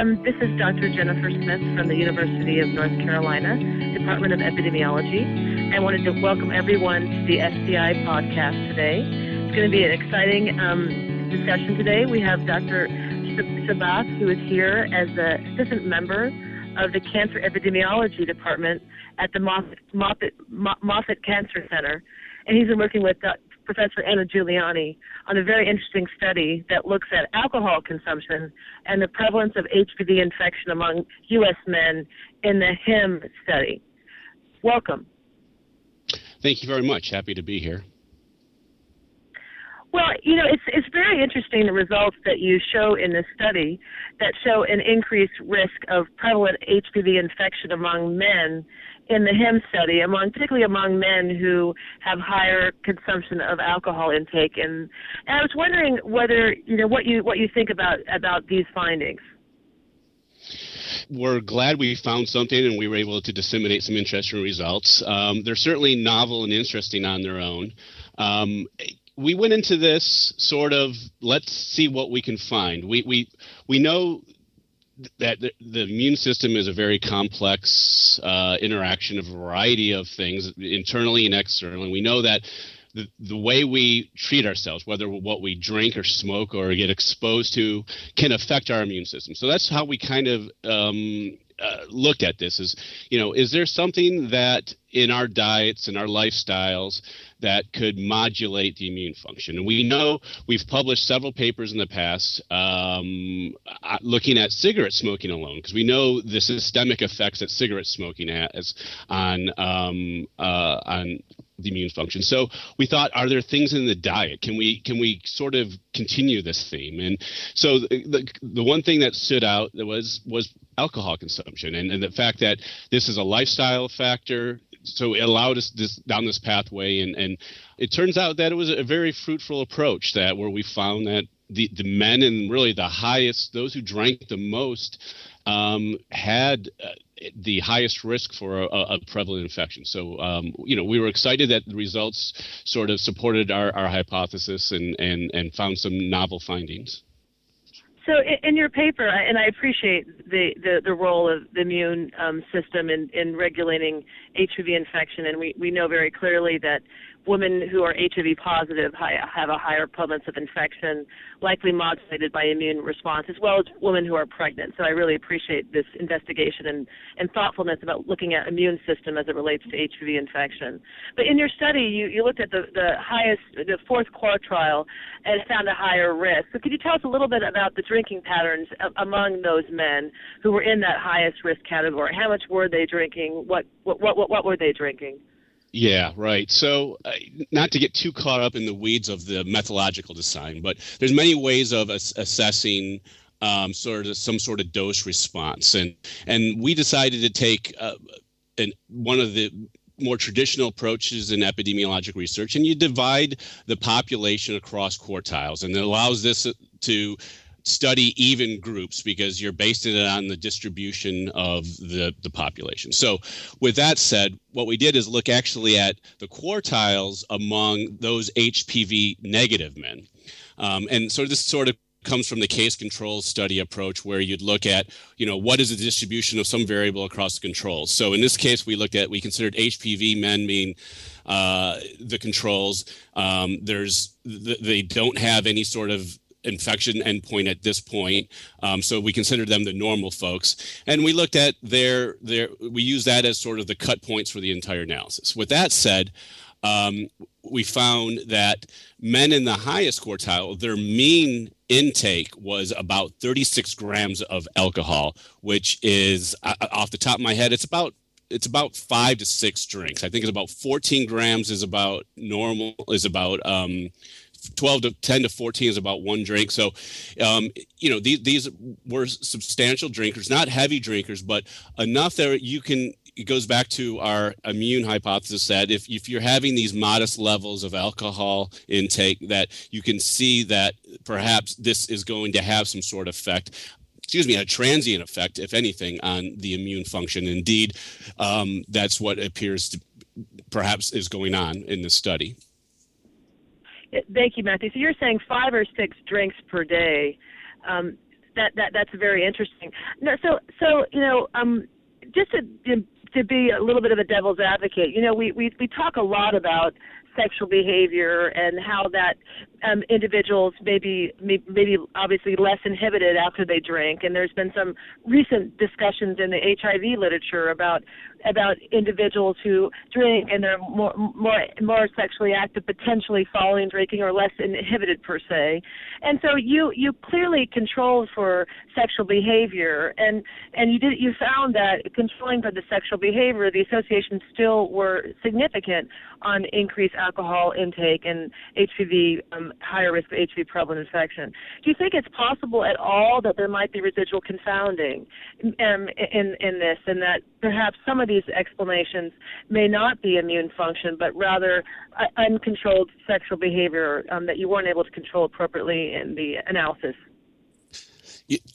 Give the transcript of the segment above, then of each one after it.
Um, this is Dr. Jennifer Smith from the University of North Carolina, Department of Epidemiology. I wanted to welcome everyone to the STI podcast today. It's going to be an exciting um, discussion today. We have Dr. Schabath, who is here as the assistant member of the Cancer Epidemiology Department at the Moffitt, Moffitt, Moffitt Cancer Center. And he's been working with Professor Anna Giuliano on a very interesting study that looks at alcohol consumption and the prevalence of HPV infection among U.S. men in the HIM study. Welcome. Thank you very much. Happy to be here. Well, you know, it's it's very interesting the results that you show in this study that show an increased risk of prevalent HPV infection among men in the HIM study, among particularly among men who have higher consumption of alcohol intake, and, and I was wondering whether you know what you what you think about about these findings. We're glad we found something and we were able to disseminate some interesting results. Um, they're certainly novel and interesting on their own. Um, we went into this sort of let's see what we can find. We we we know that the, immune system is a very complex uh, interaction of a variety of things internally and externally. We know that the, the way we treat ourselves, whether what we drink or smoke or get exposed to, can affect our immune system. So that's how we kind of um, uh, looked at this is you know is there something that in our diets and our lifestyles that could modulate the immune function and we know we've published several papers in the past um, uh, looking at cigarette smoking alone because we know the systemic effects that cigarette smoking has on um, uh, on the immune function. So we thought, are there things in the diet? Can we can we sort of continue this theme? And so the the, the one thing that stood out that was was alcohol consumption and, and the fact that this is a lifestyle factor. So it allowed us this down this pathway, and and it turns out that it was a very fruitful approach that where we found that the, the men and really the highest those who drank the most um, had uh, the highest risk for a, a prevalent infection. So, um, you know, we were excited that the results sort of supported our, our hypothesis and, and, and found some novel findings. So, in your paper, and I appreciate the, the, the role of the immune um, system in, in regulating HPV infection, and we, we know very clearly that women who are HIV positive have a higher prevalence of infection, likely modulated by immune response, as well as women who are pregnant. So I really appreciate this investigation and, and thoughtfulness about looking at immune system as it relates to HPV infection. But in your study, you, you looked at the, the highest, the fourth quartile, and found a higher risk. So could you tell us a little bit about the drinking patterns among those men who were in that highest risk category? How much were they drinking? What what what, what were they drinking? Yeah, right. So, uh, not to get too caught up in the weeds of the methodological design, but there's many ways of ass- assessing um, sort of some sort of dose response, and and we decided to take uh, an, one of the more traditional approaches in epidemiologic research, and you divide the population across quartiles, and it allows this to study even groups because you're basing it on the distribution of the, the population. So, with that said, what we did is look actually at the quartiles among those HPV negative men. Um, and so, this sort of comes from the case control study approach where you'd look at you know what is the distribution of some variable across the controls so in this case we looked at we considered hpv men being uh, the controls um, there's they don't have any sort of infection endpoint at this point. Um, so we consider them the normal folks. And we looked at their, their, we use that as sort of the cut points for the entire analysis. With that said, um, we found that men in the highest quartile, their mean intake was about 36 grams of alcohol, which is uh, off the top of my head, it's about it's about five to six drinks. I think it's about 14 grams is about normal is about um, 12 to 10 to 14 is about one drink. So, um, you know, these, these were substantial drinkers, not heavy drinkers, but enough that you can, it goes back to our immune hypothesis that if, if you're having these modest levels of alcohol intake, that you can see that perhaps this is going to have some sort of effect excuse me, a transient effect, if anything, on the immune function. Indeed, um, that's what appears to perhaps is going on in this study. Thank you, Matthew. So you're saying five or six drinks per day. Um, that that that's very interesting. No, so so you know, um, just to to be a little bit of a devil's advocate, you know, we we we talk a lot about sexual behavior and how that um, individuals maybe maybe obviously less inhibited after they drink. And there's been some recent discussions in the HIV literature about about individuals who drink and they're more more more sexually active potentially following drinking or less inhibited per se and so you you clearly controlled for sexual behavior and and you did you found that controlling for the sexual behavior the associations still were significant on increased alcohol intake and HPV um, higher risk of HPV prevalent infection do you think it's possible at all that there might be residual confounding um, in in this and that perhaps some of these explanations may not be immune function, but rather uh, uncontrolled sexual behavior um, that you weren't able to control appropriately in the analysis.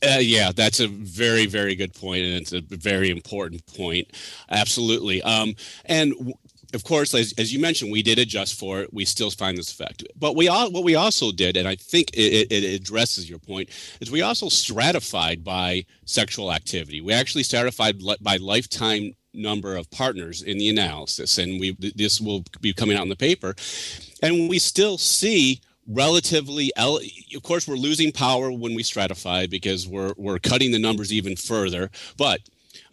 Uh, yeah, that's a very, very good point, and it's a very important point. Absolutely. Um, and of course, as, as, you mentioned, we did adjust for it. We still find this effect. But we all, what we also did, and I think it, it, addresses your point, is we also stratified by sexual activity. We actually stratified by lifetime number of partners in the analysis, and we this will be coming out in the paper. And we still see relatively of course we're losing power when we stratify because we're we're cutting the numbers even further but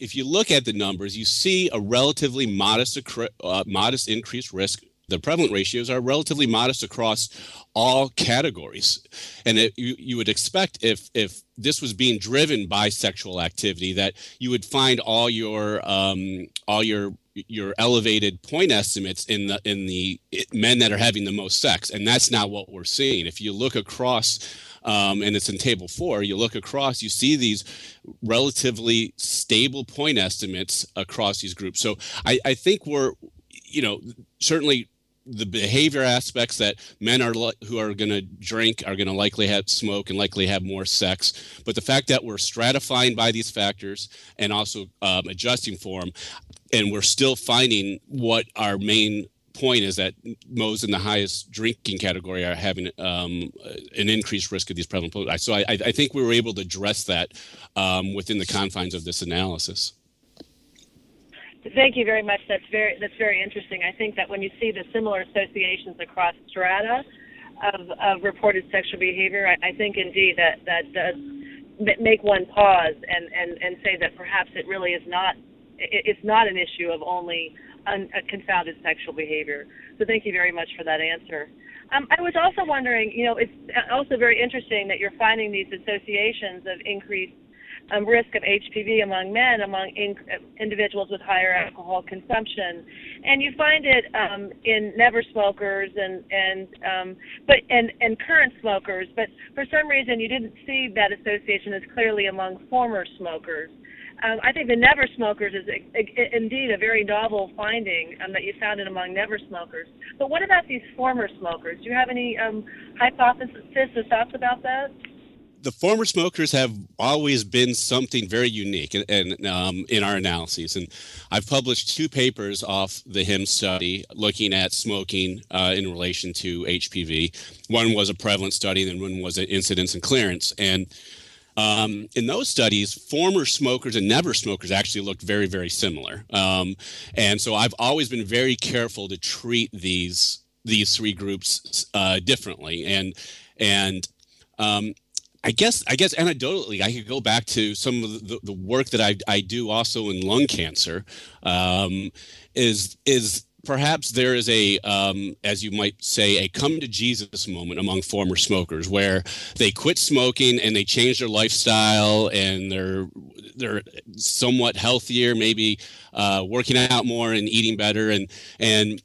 if you look at the numbers, you see a relatively modest, uh, modest increased risk. The prevalent ratios are relatively modest across all categories, and it, you, you would expect if if this was being driven by sexual activity that you would find all your um, all your your elevated point estimates in the in the men that are having the most sex, and that's not what we're seeing. If you look across um, and it's in table four, you look across, you see these relatively stable point estimates across these groups. So I, I think we're, you know, certainly the behavior aspects that men are who are going to drink are going to likely have smoke and likely have more sex but the fact that we're stratifying by these factors and also um, adjusting for them and we're still finding what our main point is that those in the highest drinking category are having um, an increased risk of these prevalent pollutants. So I, I, think we were able to address that um, within the confines of this analysis. Thank you very much. That's very that's very interesting. I think that when you see the similar associations across strata of, of reported sexual behavior, I, I think indeed that that does make one pause and, and, and say that perhaps it really is not it's not an issue of only un, confounded sexual behavior. So thank you very much for that answer. Um, I was also wondering, you know, it's also very interesting that you're finding these associations of increased um, risk of HPV among men, among in, uh, individuals with higher alcohol consumption, and you find it um, in never smokers and and um, but and and current smokers. But for some reason, you didn't see that association as clearly among former smokers um, I think the never smokers is a, a, indeed a very novel finding um, that you found it among never smokers. But what about these former smokers? Do you have any um, hypothesis or thoughts about that? The former smokers have always been something very unique in, in, um, in our analyses. And I've published two papers off the HIM study looking at smoking uh, in relation to HPV. One was a prevalent study, and one was an incidence and clearance. And um, in those studies, former smokers and never smokers actually looked very, very similar. Um, and so I've always been very careful to treat these these three groups uh, differently. And and um, I guess I guess anecdotally, I could go back to some of the, the work that I, I do also in lung cancer. Um, is is perhaps there is a, um, as you might say, a come to Jesus moment among former smokers where they quit smoking and they change their lifestyle and they're they're somewhat healthier, maybe uh, working out more and eating better, and and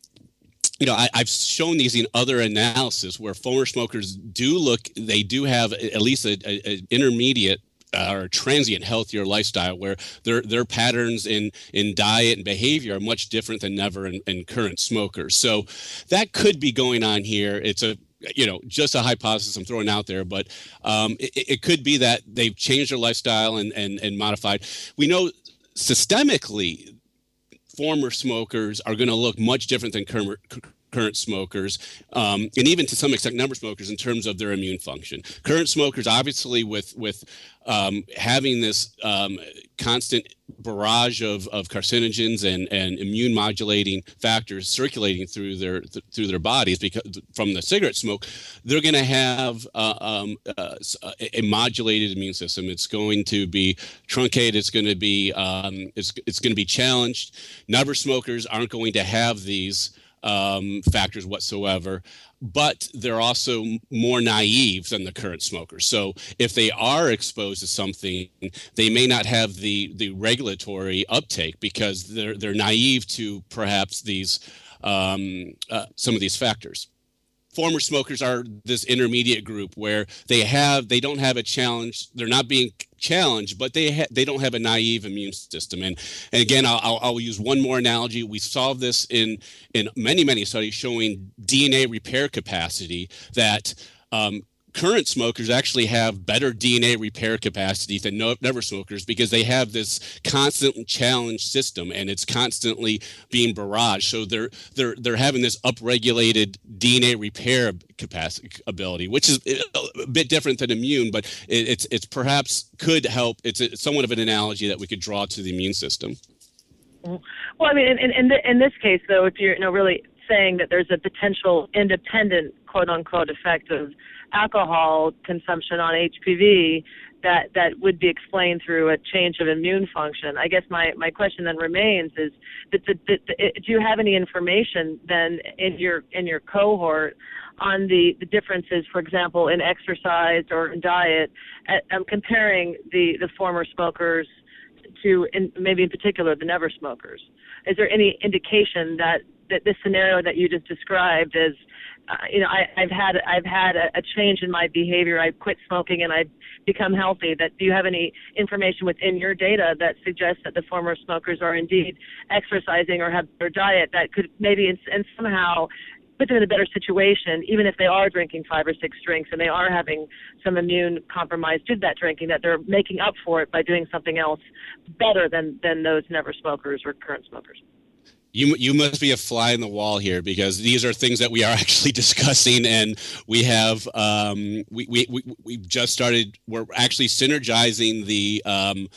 you know, I, have shown these in other analysis where former smokers do look, they do have at least an intermediate uh, or transient healthier lifestyle where their their patterns in in diet and behavior are much different than never and, and current smokers. So that could be going on here. It's a you know just a hypothesis i'm throwing out there but um, it, it, could be that they've changed their lifestyle and and, and modified. We know systemically former smokers are going to look much different than current current smokers, um, and even to some extent never smokers in terms of their immune function. Current smokers, obviously, with with um, having this um, constant barrage of, of carcinogens and, and immune modulating factors circulating through their th- through their bodies because from the cigarette smoke, they're going to have uh, um, uh, a modulated immune system. It's going to be truncated. It's going to be um, it's, it's going to be challenged. Never smokers aren't going to have these um, factors whatsoever. But they're also more naive than the current smokers. So if they are exposed to something, they may not have the the regulatory uptake because they're they're naive to perhaps these um, uh, some of these factors. Former smokers are this intermediate group where they have they don't have a challenge. They're not being challenged but they ha- they don't have a naive immune system. And and again I'll, I'll use one more analogy. We saw this in in many many studies showing dna repair capacity that um, current smokers actually have better DNA repair capacity than no, never smokers because they have this constant challenge system and it's constantly being barraged. So they're they're they're having this upregulated DNA repair capacity ability, which is uh, a bit different than immune, but it, it's it's perhaps could help. It's, a, somewhat of an analogy that we could draw to the immune system. Well, I mean, in in, the, in this case, though, if you're you know really saying that there's a potential independent quote unquote effect of alcohol consumption on HPV that that would be explained through a change of immune function. I guess my my question then remains is that, that, that, that do you have any information then in your in your cohort on the, the differences, for example, in exercise or in diet, comparing the, the former smokers to in, maybe in particular the never smokers? Is there any indication that that this scenario that you just described is uh, you know, I, I've had I've had a, a change in my behavior. I've quit smoking and I've become healthy. That do you have any information within your data that suggests that the former smokers are indeed exercising or have their diet that could maybe and, and somehow put them in a better situation, even if they are drinking five or six drinks and they are having some immune compromise due to that drinking, that they're making up for it by doing something else better than than those never smokers or current smokers you you must be a fly in the wall here because these are things that we are actually discussing and we have um, we, we, we we've just started we're actually synergizing the um,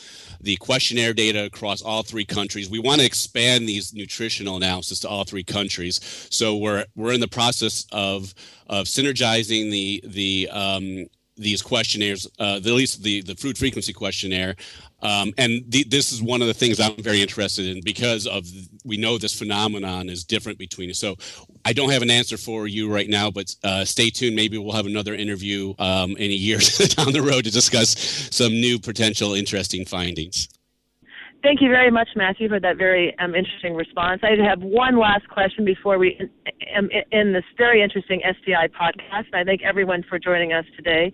the questionnaire data across all three countries. We want to expand these nutritional analysis to all three countries. So we're we're in the process of of synergizing the the um, these questionnaires, uh, at least the the food frequency questionnaire, um, and the, this is one of the things I'm very interested in because of we know this phenomenon is different between. Us. So I don't have an answer for you right now, but uh, stay tuned. Maybe we'll have another interview um, in a year down the road to discuss some new potential interesting findings. Thank you very much, Matthew, for that very um, interesting response. I have one last question before we end in this very interesting STI podcast. And I thank everyone for joining us today.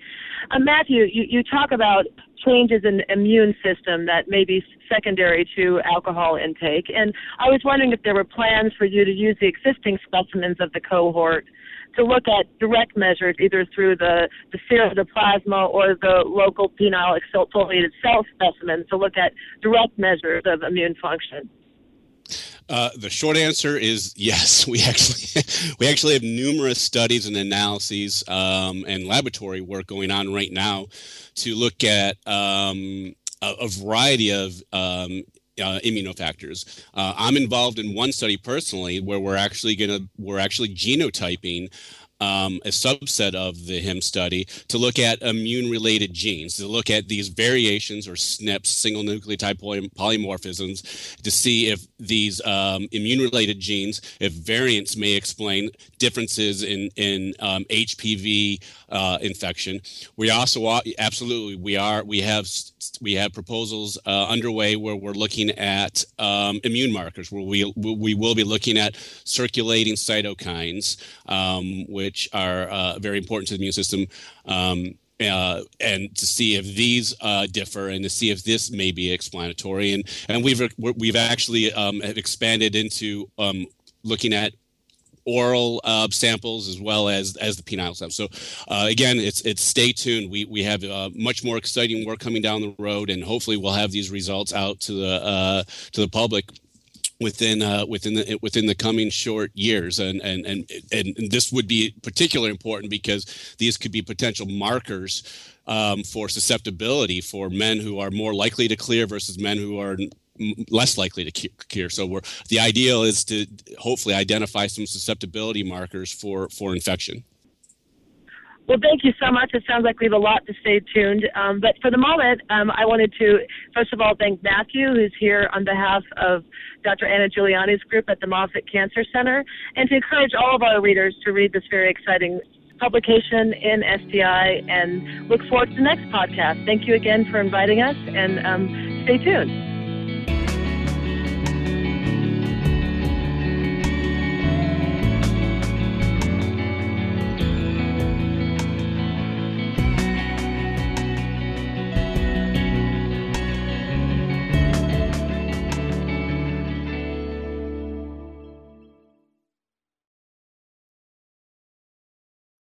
Uh, Matthew, you, you talk about changes in immune system that may be secondary to alcohol intake, and I was wondering if there were plans for you to use the existing specimens of the cohort to look at direct measures either through the, the serum, the plasma, or the local penile exfoliated cell specimens to look at direct measures of immune function? Uh, the short answer is yes. We actually we actually have numerous studies and analyses um, and laboratory work going on right now to look at um, a, a, variety of um, uh, immunofactors. Uh, I'm involved in one study personally where we're actually gonna we're actually genotyping um, a subset of the HIM study to look at immune related genes, to look at these variations or SNPs, single nucleotide poly- polymorphisms, to see if these um, immune related genes, if variants may explain differences in, in um, HPV uh, infection. We also absolutely we are we have we have proposals uh, underway where we're looking at um, immune markers where we we will be looking at circulating cytokines um, which are uh, very important to the immune system um, uh, and to see if these uh, differ and to see if this may be explanatory. And and we've we've actually um, expanded into um, looking at oral uh, samples as well as as the penile samples. So uh, again, it's it's stay tuned. We we have uh, much more exciting work coming down the road, and hopefully we'll have these results out to the uh, to the public within uh, within the within the coming short years, and and and and this would be particularly important because these could be potential markers um, for susceptibility for men who are more likely to clear versus men who are less likely to cure. So we're, the ideal is to hopefully identify some susceptibility markers for for infection. Well, thank you so much. It sounds like we have a lot to stay tuned. Um, but for the moment, um, I wanted to, first of all, thank Matthew, who's here on behalf of Dr. Anna Giuliano's group at the Moffitt Cancer Center, and to encourage all of our readers to read this very exciting publication in STI and look forward to the next podcast. Thank you again for inviting us, and um, stay tuned.